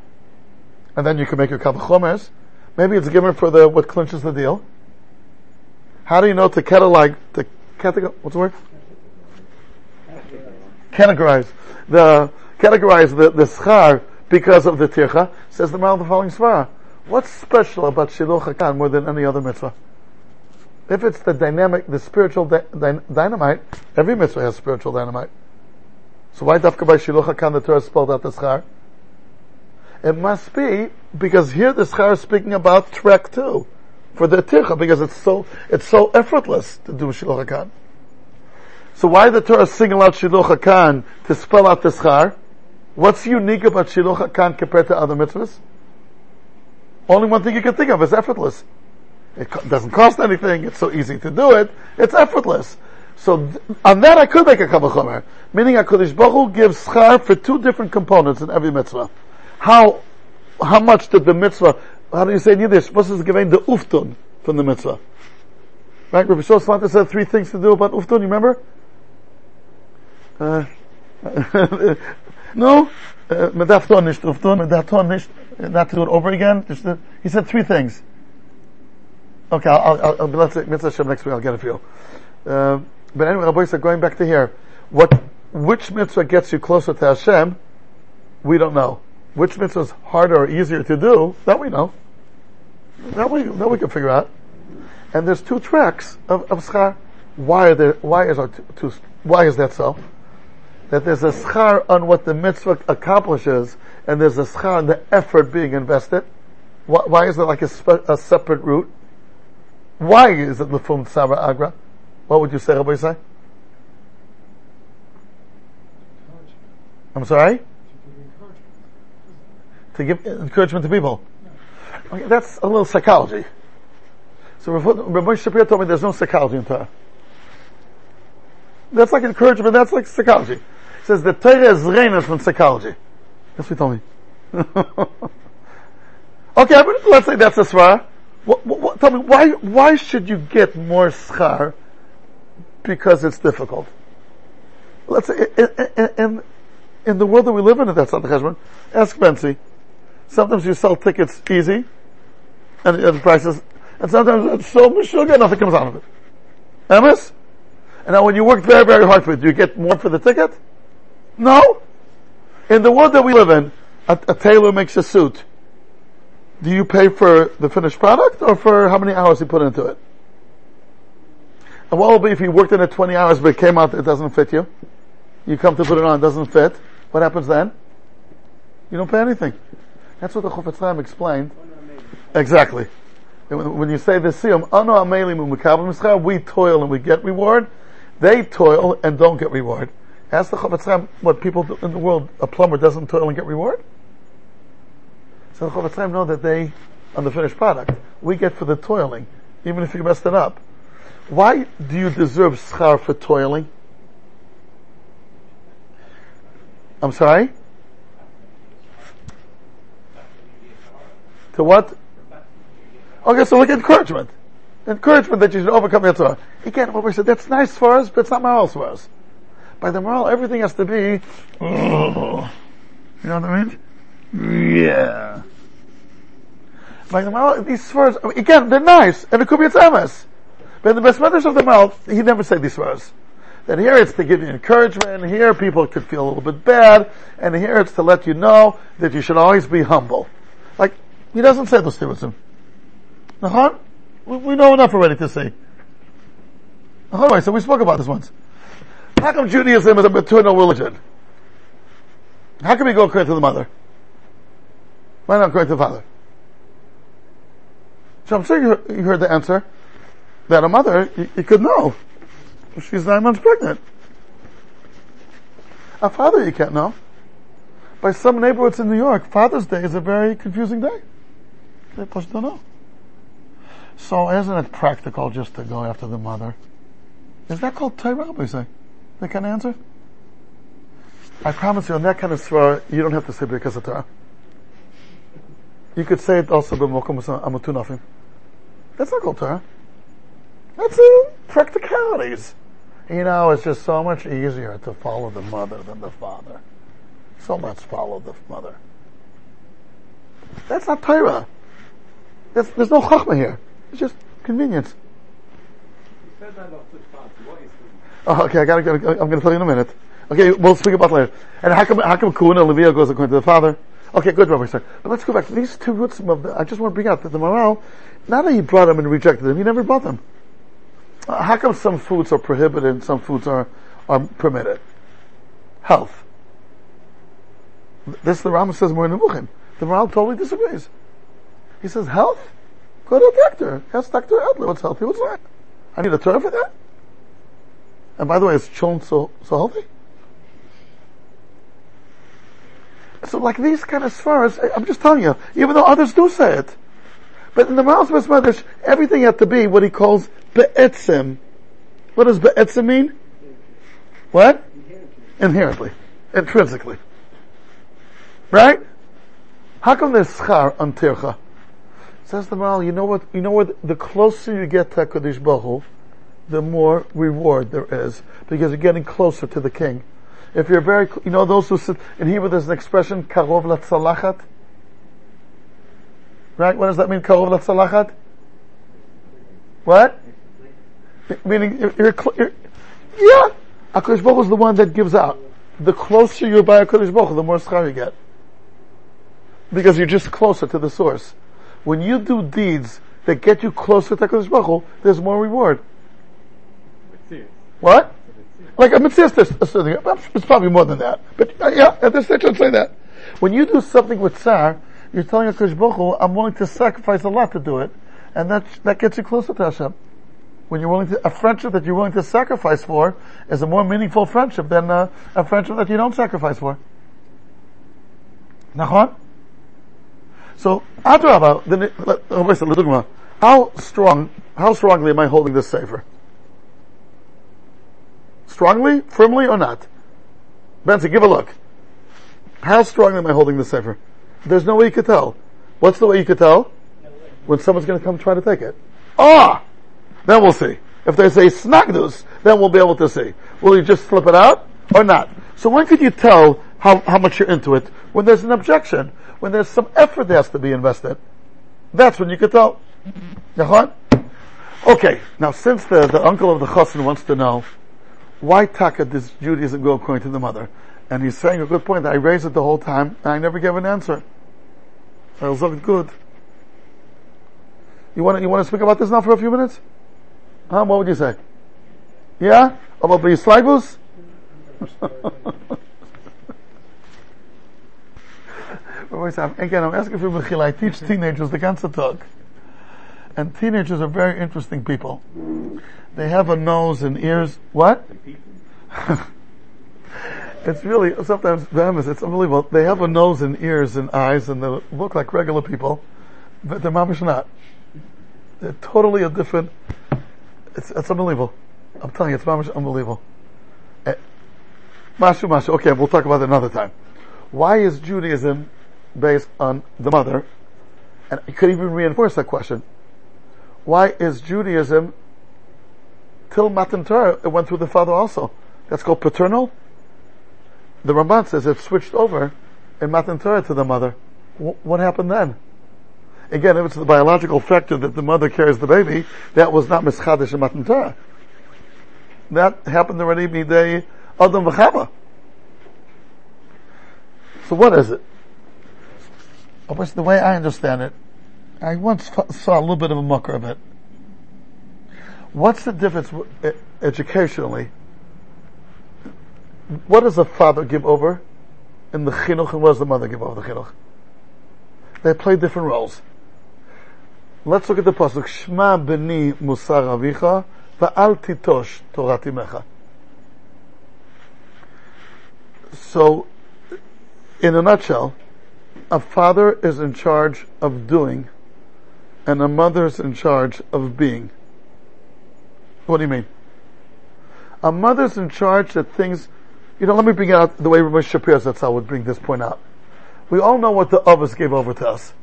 And then you can make your kavachomers. Maybe it's given for the, what clinches the deal. How do you know to catalog, to categorize, what's the word? Categorize. The, categorize the, the schar because of the tircha, says the Maharal the following svara. What's special about Shiluch HaKan more than any other mitzvah? If it's the dynamic, the spiritual dy- dynamite, every mitzvah has spiritual dynamite. So why dafka by Shiluch HaKan the Torah spelled out the schar? It must be because here the schar is speaking about trek two for the tircha because it's so it's so effortless to do Shiluch HaKan. So why the Torah single out Shiluch HaKan to spell out the schar? What's unique about Shiluch HaKan compared to other mitzvahs? Only one thing you can think of is effortless. It doesn't cost anything. It's so easy to do it. It's effortless. So on that I could make a kavachomer, meaning Hakadosh Baruch Hu gives schar for two different components in every mitzvah. How how much did the mitzvah? How do you say in Yiddish? What is given the uftun from the mitzvah? Right? Rabbi Shlomo Slanta said three things to do about uftun. You remember? Uh, [LAUGHS] no, uh, darf nicht uftun, darf nicht, not to do it over again. He said three things. Okay, I'll, I'll, I'll let's Mitzvah next week. I'll get for you. Uh, but anyway, Rabbi said, going back to here, what which mitzvah gets you closer to Hashem? We don't know. Which mitzvah is harder or easier to do? That we know. That we that we can figure out. And there's two tracks of, of schar. Why are there? Why is our two? Why is that so? That there's a schar on what the mitzvah accomplishes, and there's a schar on the effort being invested. Why, why is there like a, spe- a separate route? Why is it the lefum tzara agra? What would you say, Rabbi say? I'm sorry? To give encouragement to people. Okay, that's a little psychology. So Rabbi Shapiro told me there's no psychology in Torah. That's like encouragement, that's like psychology. He says the Torah is reina from psychology. That's what he told me. [LAUGHS] okay, but let's say that's a svara. What, what, what, tell me, why, why should you get more schar because it's difficult? Let's say, in, in, in, the world that we live in, that's not the cheshbon. Ask Bensi. Sometimes you sell tickets easy, and, and prices, and sometimes it's so much sugar, nothing comes out of it. Emes? And now when you work very, very hard for it, do you get more for the ticket? No. In the world that we live in, a, a tailor makes a suit. Do you pay for the finished product or for how many hours he put into it? And what will be if you worked in it 20 hours but it came out, it doesn't fit you? You come to put it on, it doesn't fit. What happens then? You don't pay anything. That's what the Chofetz Chaim explained. Exactly. When, you say mischar, we toil and we get reward. They toil and don't get reward. Ask the Chofetz Chaim what people in the world, a plumber doesn't toil and get reward? So the Chofetz Chaim know that they, on the finished product. We get for the toiling, even if you messed it up. Why do you deserve schar for toiling? I'm sorry? To what? Okay, so look at encouragement. Encouragement that you should overcome your Torah. Again, what we said, that's nice for us, but it's not moral for us. By the Maharal, everything has to be, oh, [CLEARS THROAT] you know what I mean? Yeah. By the Maharal, these svaras, again, they're nice, and it could be its MS. But in the best matters of the mouth, he never said these words. And here it's to give you encouragement, and here people could feel a little bit bad, and here it's to let you know that you should always be humble. Like, he doesn't say those things. Uh-huh. We, know enough already to say. Uh-huh. So we spoke about this once. How come Judaism is a maternal religion? How can we go according to the mother? Why not according to the father? So I'm sure you heard the answer that a mother, you, you could know. She's nine months pregnant. A father you can't know. By some neighborhoods in New York, Father's Day is a very confusing day. They just don't know. So isn't it practical just to go after the mother? Is that called Torah, we say? Kind of answer? I promise you, on that kind of svara, you don't have to say because of Torah. You could say it also b'mokum amutunafim. That's not called Torah. That's uh, practicalities. You know, it's just so much easier to follow the mother than the father. So let's follow the mother. That's not Torah. There's, there's no chachma here. It's just convenience. Oh, okay, I gotta, gotta, I'm gonna tell you in a minute. Okay, we'll speak about later. And how come, how come Kuna Leviah goes according to the father? Okay, good, Rabbi sir. But let's go back to these two roots of the, I just want to bring out that the Maharal, not that he brought them and rejected them, he never brought them. Uh, how come some foods are prohibited and some foods are, are permitted? Health. This the Rambam says more in the Maharal totally disagrees. He says, health? Go to a doctor. Ask Dr. Adler what's healthy, what's not. I need a Torah for that? And by the way, is children so, so healthy? So like these kind of svaras, I'm just telling you, even though others do say it. But in the Maharal's Medrash, everything had to be what he calls be'etzim. What does be'etzim mean? What? Inherently. Intrinsically. Right? How come there's schar on tircha? Says the Maharal, you know what, you know what, the closer you get to HaKadosh Baruch the more reward there is, because you're getting closer to the king. If you're very, you know those who sit, in Hebrew there's an expression, karov latzalachat? Right? What does that mean, karov latzalachat? What? Meaning, you're, you're, you're yeah! HaKadosh Baruch is the one that gives out. The closer you're by HaKadosh Baruch the more schar you get. Because you're just closer to the source. When you do deeds that get you closer to HaKadosh Baruch there's more reward. What? Like a mitzvah, it's probably more than that. But uh, yeah, at this stage I'd say that. When you do something with tsar, you're telling HaKadosh Baruch I'm willing to sacrifice a lot to do it. And that, that gets you closer to Hashem. When you're willing to, a friendship that you're willing to sacrifice for is a more meaningful friendship than uh, a friendship that you don't sacrifice for. Nachon? So, Adrabah, the, how strong, how strongly am I holding this sefer? Strongly, firmly, or not? Benson, give a look. How strongly am I holding the sefer? There's no way you could tell. What's the way you could tell? When someone's going to come try to take it. Ah! Then we'll see. If they say snagnus, then we'll be able to see. Will you just flip it out or not? So when could you tell how, how much you're into it? When there's an objection. When there's some effort that has to be invested. That's when you could tell. Okay, now since the, the uncle of the chassan wants to know, why taka does Judaism go according to the mother? And he's saying a good point. I raised it the whole time, and I never gave an answer. I was looking good. You want to, you want to speak about this now for a few minutes? Huh? What would you say? Yeah? About the Yislaibus? [LAUGHS] Again, I'm asking for Michil. I teach teenagers the ganze talk. And teenagers are very interesting people. They have a nose and ears. What? [LAUGHS] it's really, sometimes, them it's unbelievable. They have a nose and ears and eyes and they look like regular people. but they're mamish not. They're totally a different. It's it's unbelievable. I'm telling you, it's mamish unbelievable. Eh, Mashu mashu. Okay, we'll talk about it another time. Why is Judaism based on the mother? And you could even reinforce that question. Why is Judaism till Matan Torah it went through the father also? That's called paternal. The Ramban says it switched over in Matan Torah to the mother. Wh- what happened then? Again, if it's the biological factor that the mother carries the baby, that was not mischadish in Matan Torah. That happened already midday Adam v'chava. So what is it? Oh, the way I understand it, I once saw a little bit of a mucker of it. What's the difference w- educationally? What does the father give over in the chinuch and what does the mother give over the chinuch? They play different roles. Let's look at the pasuk. Shema beni musar avicha va'al titosh Torah imecha. So, in a nutshell, a father is in charge of doing, and a mother is in charge of being. What do you mean? A mother's in charge that things, you know, let me bring out the way Ramesh Shapiro Zatzal would bring this point out. We all know what the Avos gave over to us.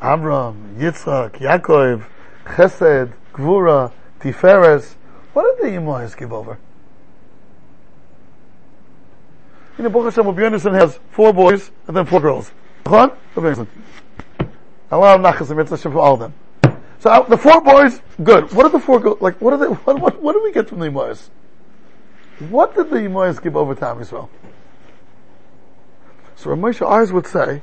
Avram, Yitzchak, Yaakov, Chesed, Gvura, Tiferes. What did the Imayas give over? You know, Baruch Hashem, Rabbi Yonason has four boys and then four girls. Chon? Rabbi. Allah Nachas and Mitzvah for all of them. So uh, the four boys, good. What are the four go- like? What are they? [LAUGHS] What, what, what do we get from the Imayas? What did the Imayas give over to Am Yisrael? So Ramosha Ars would say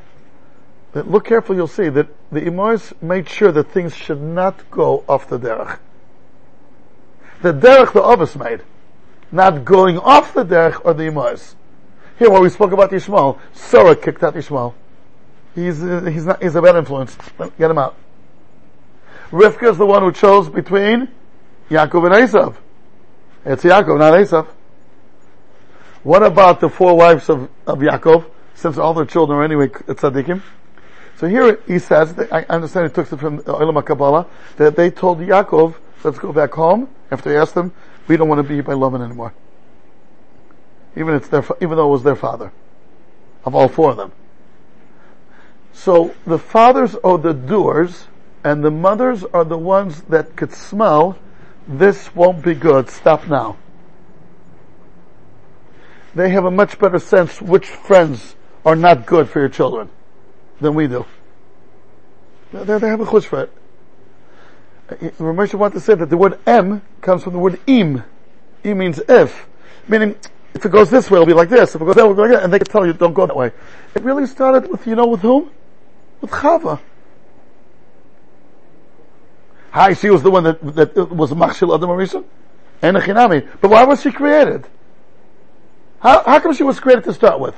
that look carefully, you'll see that the Imayas made sure that things should not go off the derech. The derech the Avos made, not going off the derech or the Imayas. Here, when we spoke about Yishmael, Sarah kicked out Yishmael. He's uh, he's not he's a bad influence. Get him out. Rivka is the one who chose between Yaakov and Esav. It's Yaakov, not Esav. What about the four wives of, of Yaakov? Since all their children are anyway tzaddikim. So here he says, I understand it took it from Olam Kabbalah, that they told Yaakov, let's go back home, after they asked them, we don't want to be by Lavan anymore. Even it's their, even though it was their father. Of all four of them. So the fathers are the doers, and the mothers are the ones that could smell, this won't be good, stop now. They have a much better sense which friends are not good for your children than we do. They, they have a chush for it. Ramesh want to say that the word em comes from the word im. Im means if. Meaning, if it goes this way, it'll be like this. If it goes that way, it'll be like that. And they can tell you, don't go that way. It really started with, you know, with whom? With Chava. Hi, she was the one that, that was Machshil Adam Arishon? And Chinami. But why was she created? How, how come she was created to start with?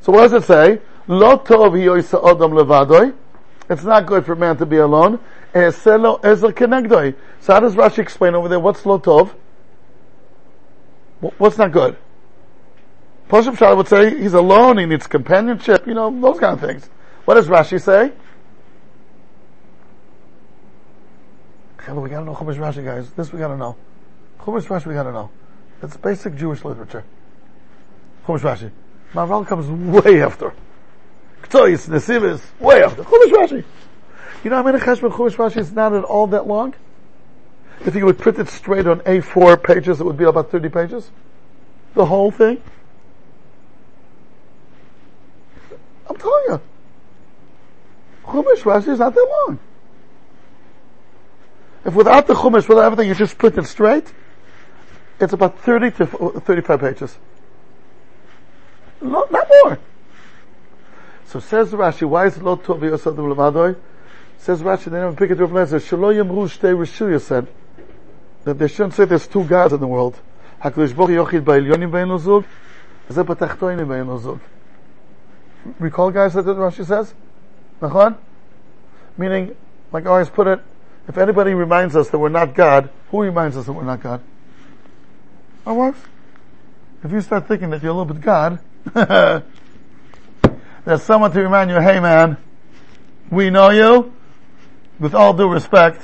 So what does it say? Lo tov adam levadoi. It's not good for man to be alone. Eh, Eselo ezer kenegdoi. So how does Rashi explain over there? What's lo tov? What's not good? Poshup Shah would say he's alone, he needs companionship, you know, those kind of things. What does Rashi say? We gotta know Chumash Rashi, guys. This we gotta know. Chumash Rashi we gotta know. It's basic Jewish literature. Chumash Rashi. Maharal comes way after. Ktois, Nesivis, way after. Chumash Rashi. You know how many Cheshbon Chumash Rashi is not at all that long? If you would print it straight on A4 pages, it would be about 30 pages. The whole thing. I'm telling you. Chumash Rashi is not that long. If without the Chumash, without everything, you just print it straight, it's about 30 to 35 pages. No, not more. So says Rashi, why is it lo tov yosadim levadoy? Says Rashi, they never pick it up later. Shelo yamru shtei rishuyah said that they shouldn't say there's two gods in the world. HaKadosh Baruch Yochid ba'ilyonim be'en lozug, zeh b'tachtoinim lozug. Recall guys that Rashi says? Nachon? Meaning, like I always put it, if anybody reminds us that we're not God, who reminds us that we're not God? Our wives. If you start thinking that you're a little bit God, [LAUGHS] there's someone to remind you, hey man, we know you, with all due respect,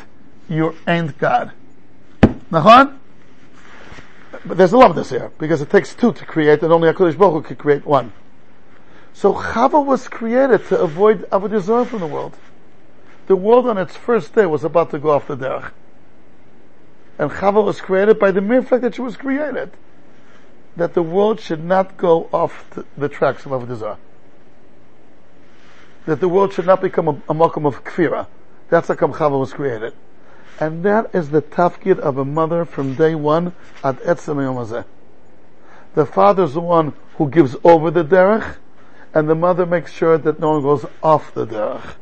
you ain't God. Nachon? But there's a lot of this here, because it takes two to create, and only HaKadosh Baruch Hu could create one. So Chava was created to avoid Avodah Zarah from the world. The world on its first day was about to go off the derech. And Chava was created by the mere fact that she was created. That the world should not go off the, the tracks of Avodah. That the world should not become a, a makom of kfira. That's how come Chava was created. And that is the tafkid of a mother from day one at etzem yom The father is the one who gives over the derech, and the mother makes sure that no one goes off the derech.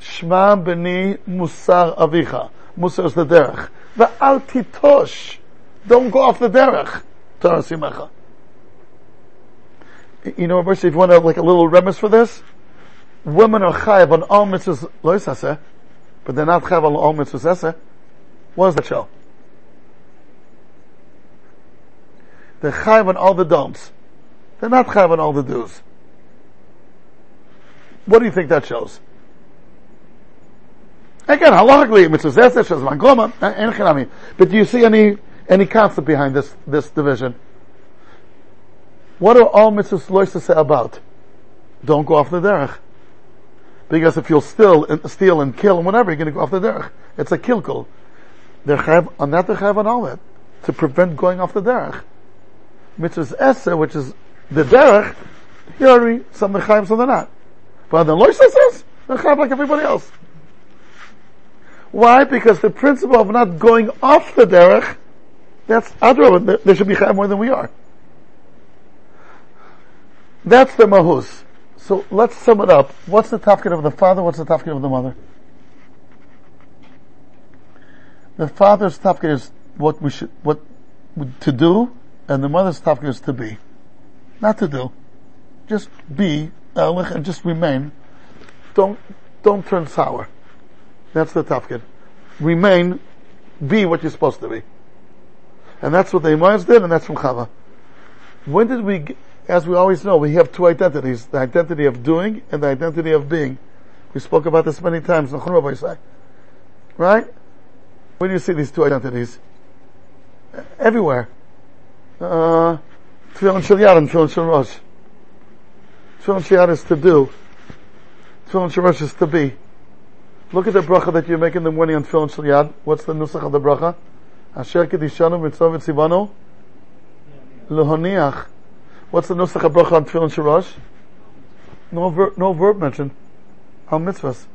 Shma b'ni musar avicha. Musar is the derech. V'al titosh. Don't go off the derech. Simecha. You know, Mercy, if you want to have like a little remiss for this, women are chayav on all mitzvahs loisaseh, but they're not chayav on all mitzvahs eseh. What does that show? They're chayav on all the don'ts. They're not chayav on all the do's. What do you think that shows? Again, halachically, mitzvah zesed, shazman goma, en chinami. But do you see any, any concept behind this, this division? What are all mitzvahs lois to say about? Don't go off the derech. Because if you'll steal, steal and kill and whatever, you're going to go off the derech. It's a kilkul. They're on that they're chayv on all. To prevent going off the derech. Mitzvahs esse, which is the derech, here are some chayv, some they're not. But the lois says, they're like everybody else. Why? Because the principle of not going off the derech, that's adro. They should be chayv more than we are. That's the mahus. So let's sum it up. What's the tafkid of the father? What's the tafkid of the mother? The father's tafkid is what we should, what to do, and the mother's tafkid is to be. Not to do. Just be, uh, and just remain. Don't, don't turn sour. That's the tafkid. Remain, be what you're supposed to be. And that's what the Imams did, and that's from Chava. When did we, as we always know, we have two identities, the identity of doing and the identity of being. We spoke about this many times, right? Where do you see these two identities? Everywhere. Uh, Tefillin Shal Yad and Tefillin Shal Rosh. Tefillin Shal Yad is to do. Tefillin Shal Rosh is to be. Look at the bracha that you make in the morning on Tefillin Shal Yad. What's the nusach of the bracha? Asher kedishanu mitzvah v'tzivanu lohoniach. What's the nusach of bracha on Tefillin Shal Rosh? No, ver- no verb mentioned. Al mitzvahs.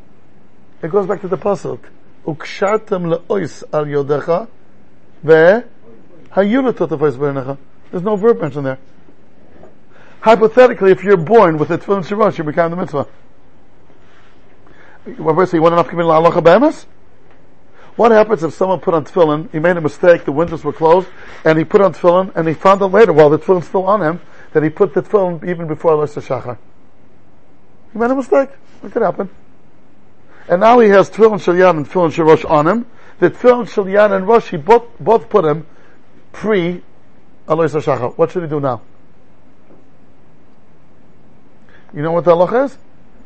It goes back to the pasuk. Ukshartem le'ois al yodecha ve hayulu totafais b'einecha. There's no verb mentioned there. Hypothetically, if you're born with a Tefillin Shal Rosh, you become the mitzvah. What you want enough to halacha What happens if someone put on tefillin, he made a mistake, the windows were closed, and he put on tefillin, and he found out later, while the tefillin's still on him, that he put the tefillin even before Alos HaShachar. He made a mistake. What could happen? And now he has tefillin Shal and tefillin Shal on him. The tefillin Shal and Rosh, he both, both put him pre Alos HaShachar. What should he do now? You know what the halacha is?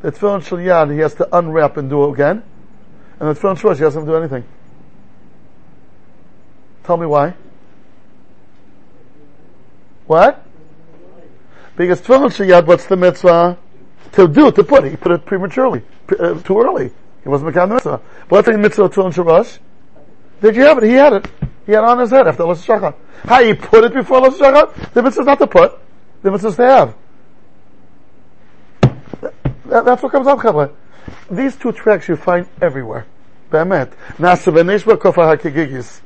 the tefillin shel yad he has to unwrap and do it again, and the tefillin shel he doesn't do anything. Tell me why. What? Because tefillin shel yad, what's the mitzvah to do to put? It. He put it prematurely, uh, too early. He wasn't making the mitzvah. But what's the mitzvah of tefillin shel Did you have it? He had it. He had it on his head after Los Shachar. How he put it before Los Shachar? The mitzvah not to put. The mitzvah to have. That, that's what comes out, Chavre. These two tracks you find everywhere. Be'emet. Nasa v'neshba kofa ha'kegigis.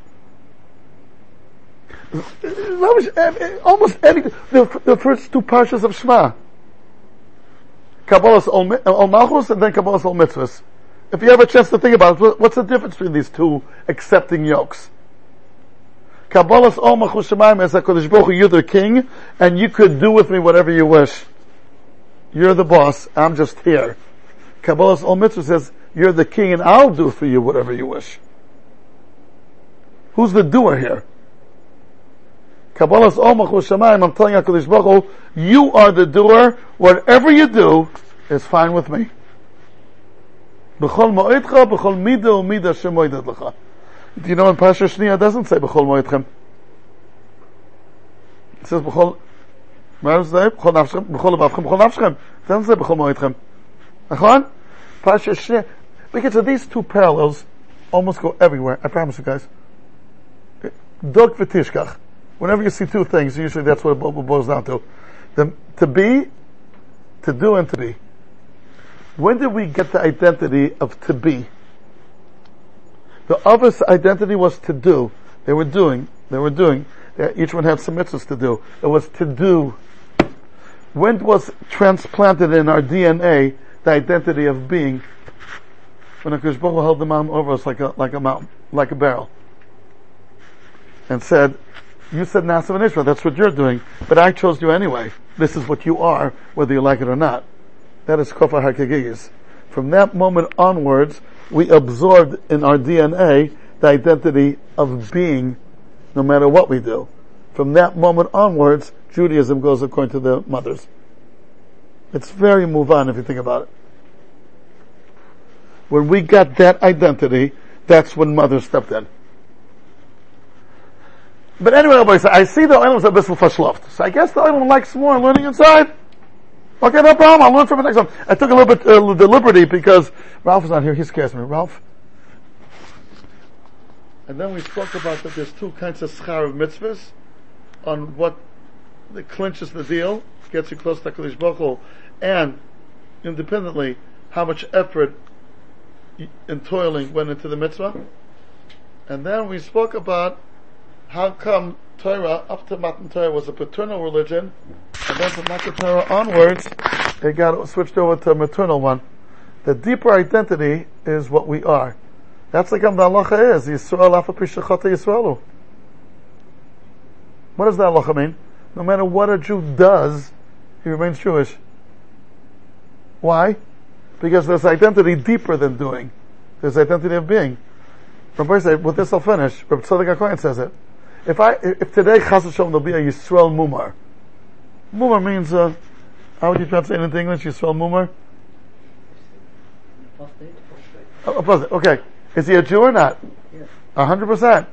Almost any, the, the first two parshas of Shema. Kabbalas Ol Malchus and then Kabbalas Ol Mitzvahs. If you have a chance to think about it, what's the difference between these two accepting yokes? Kabbalas Ol Malchus Shemaim is HaKadosh Baruch you're the king, and you could do with me whatever you wish. You're the boss. I'm just here. Kabbalas Ol Mitzvah says, you're the king and I'll do for you whatever you wish. Who's the doer here? Kabbalas Omach I'm telling HaKadosh Baruch Hu, you are the doer, whatever you do, is fine with me. B'chol mo'edcha, b'chol mida u'mida lecha. Do you know in Pasha Shnia doesn't say b'chol mo'edchem? It says b'chol, מה זה? בכל נפשכם, בכל Because these two parallels almost go everywhere. I promise you guys. Dok ותשכח. Whenever you see two things, usually that's what it bo- boils down to. The, to be, to do, and to be. When did we get the identity of to be? The other's identity was to do. They were doing. They were doing. They- Each one had some mitzvahs to do. It was to do. When was transplanted in our DNA the identity of being? When Akash Baruch held the mountain over us like a, like a mountain, like a barrel. And said, you said Nasav and Israel, that's what you're doing, but I chose you anyway. This is what you are, whether you like it or not. That is Kofa HaKegigis. From that moment onwards, we absorbed in our DNA the identity of being, no matter what we do. From that moment onwards, Judaism goes according to the mothers. It's very move on if you think about it. When we got that identity, that's when mother stepped in. But anyway, I see the Olam's a bissel verschlaft. So I guess the Olam likes more learning inside. Okay, no problem. I'll learn from it next time. I took a little bit uh, the liberty because Ralph is not here. He scares me. Ralph. And then we spoke about that there's two kinds of schar of mitzvahs on what clinches the deal, gets you close to Hakadosh Baruch and independently how much effort and toiling went into the mitzvah. And then we spoke about how come Torah, up to Matan Torah, was a paternal religion, and then from Matan Torah onwards, it got switched over to a maternal one. The deeper identity is what we are. That's like the halacha is, Yisrael afa pishachata Yisraelu. What does that halacha mean? No matter what a Jew does, he remains Jewish. Why? Because there's identity deeper than doing. There's identity of being. Rabbi said, with this I'll finish. Rabbi Tzadok HaKohen says it. If I, if today Chas Hashem there'll be a Yisrael Mumar. Mumar means, uh, how would you translate it into English, Yisrael Mumar? Apostate? Oh. Okay. Is he a Jew or not? Yes. A hundred percent.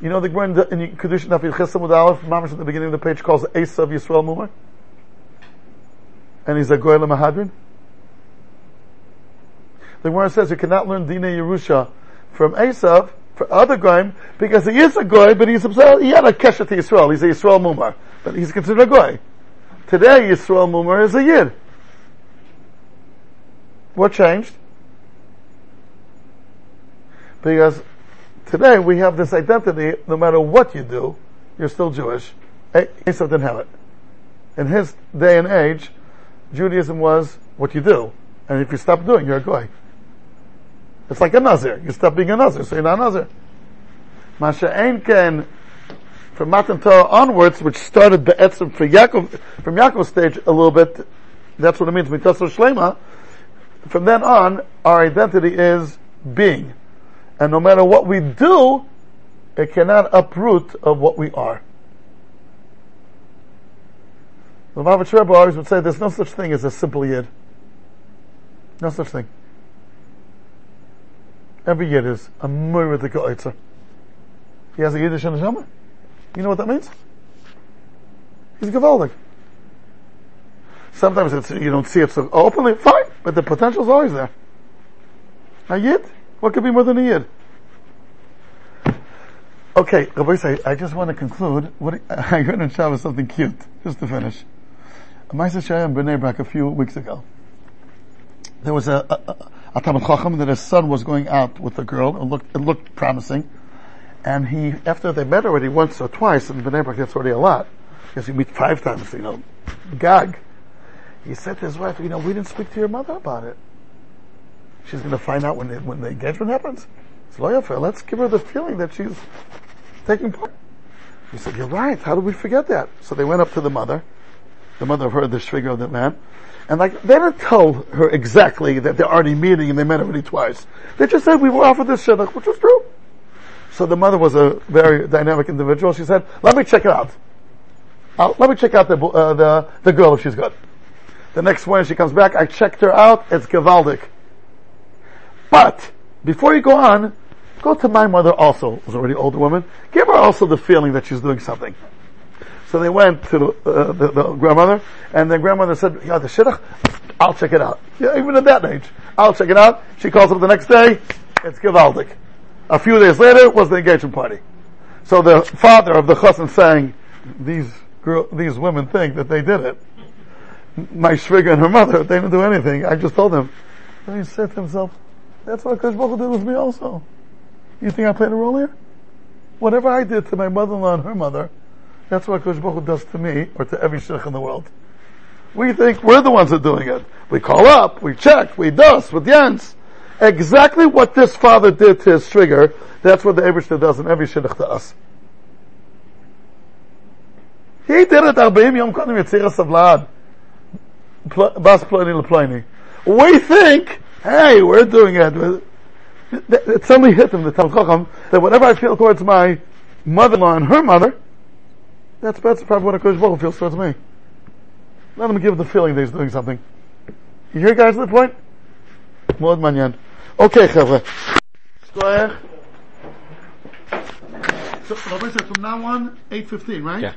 You know the Gemara in Kedushin Daf Yechesam Mud Aleph, Mamash at the beginning of the page calls Esav Yisrael Mumar? And he's a Goy Mahadrin? The Gemara says you cannot learn Dina Yerusha from Esav, for other Goyim, because he is a Goy, but he's himself, he had a Kesha to Yisrael, he's a Yisrael Mumar, but he's considered a Goy. Today Yisrael Mumar is a Yid. What changed? Because today we have this identity, no matter what you do, you're still Jewish. Eh, Esau didn't have it. In his day and age, Judaism was what you do. And if you stop doing, you're a goy. It's like a Nazir. You stop being a Nazir, so you're not a Nazir. Masha Einken, from Matan Torah onwards, which started Be'etzim for Yaakov, from Yaakov's stage a little bit, that's what it means, Mitzvah Shlema. From then on, our identity is being. And no matter what we do, it cannot uproot of what we are. The Mahavich Rebbe always would say there's no such thing as a simple yid. No such thing. Every yid is a murder goitzer. He has a Yiddish neshama. You know what that means? He's a gewaldig. Sometimes it's, you don't see it so openly, fine, but the potential is always there. A yid? What could be more than a yid? Okay, Rabbi I just want to conclude. What [LAUGHS] I heard in Shabbos something cute, just to finish. A Maisa Shaya in Bnei Brak a few weeks ago. There was a, a, a, Chacham that his son was going out with a girl. It looked, it looked promising. And he, after they met already once or twice in Bnei Brak, that's already a lot. Because you meet five times, you know, gag. He said to his wife, you know, we didn't speak to your mother about it. She's going to find out when the, when the engagement happens. It's loyal for her. Let's give her the feeling that she's taking part. He said, you're right. How did we forget that? So they went up to the mother. The mother heard the figure of the man. And like, they didn't tell her exactly that they're already meeting and they met already twice. They just said, we were offered this shidduch, which was true. So the mother was a very dynamic individual. She said, let me check it out. I'll, let me check out the, uh, the, the girl if she's good. The next morning she comes back, I checked her out, it's Gavaldik. But, before you go on, go to my mother also, who's already an older woman. Give her also the feeling that she's doing something. So they went to the, uh, the, the grandmother, and the grandmother said, yeah, the shidduch, I'll check it out. Yeah, even at that age, I'll check it out. She calls up the next day, it's Givaldic. A few days later was the engagement party. So the father of the chassan saying, these girl, these women think that they did it. My shviga and her mother, they didn't do anything. I just told them. Then he said to himself, that's what Kosh did with me also. You think I played a role here? Whatever I did to my mother-in-law and her mother, that's what Kosh Baruch Hu does to me, or to every sheikh in the world. We think we're the ones that are doing it. We call up, we check, we dust with Jens. Exactly what this father did to his trigger, that's what the Ebershter does in every shidduch to us. He did it 40 yom savlad. Bas. We think, hey, we're doing it. It suddenly hit him, the Tal that whenever I feel towards my mother-in-law and her mother, that's, that's probably what Akash Baruch feels towards me. Let him give the feeling that he's doing something. You hear guys the point? Mod manyan. Okay, chavre. So, Robert, from now on, 8.15, right? Yeah.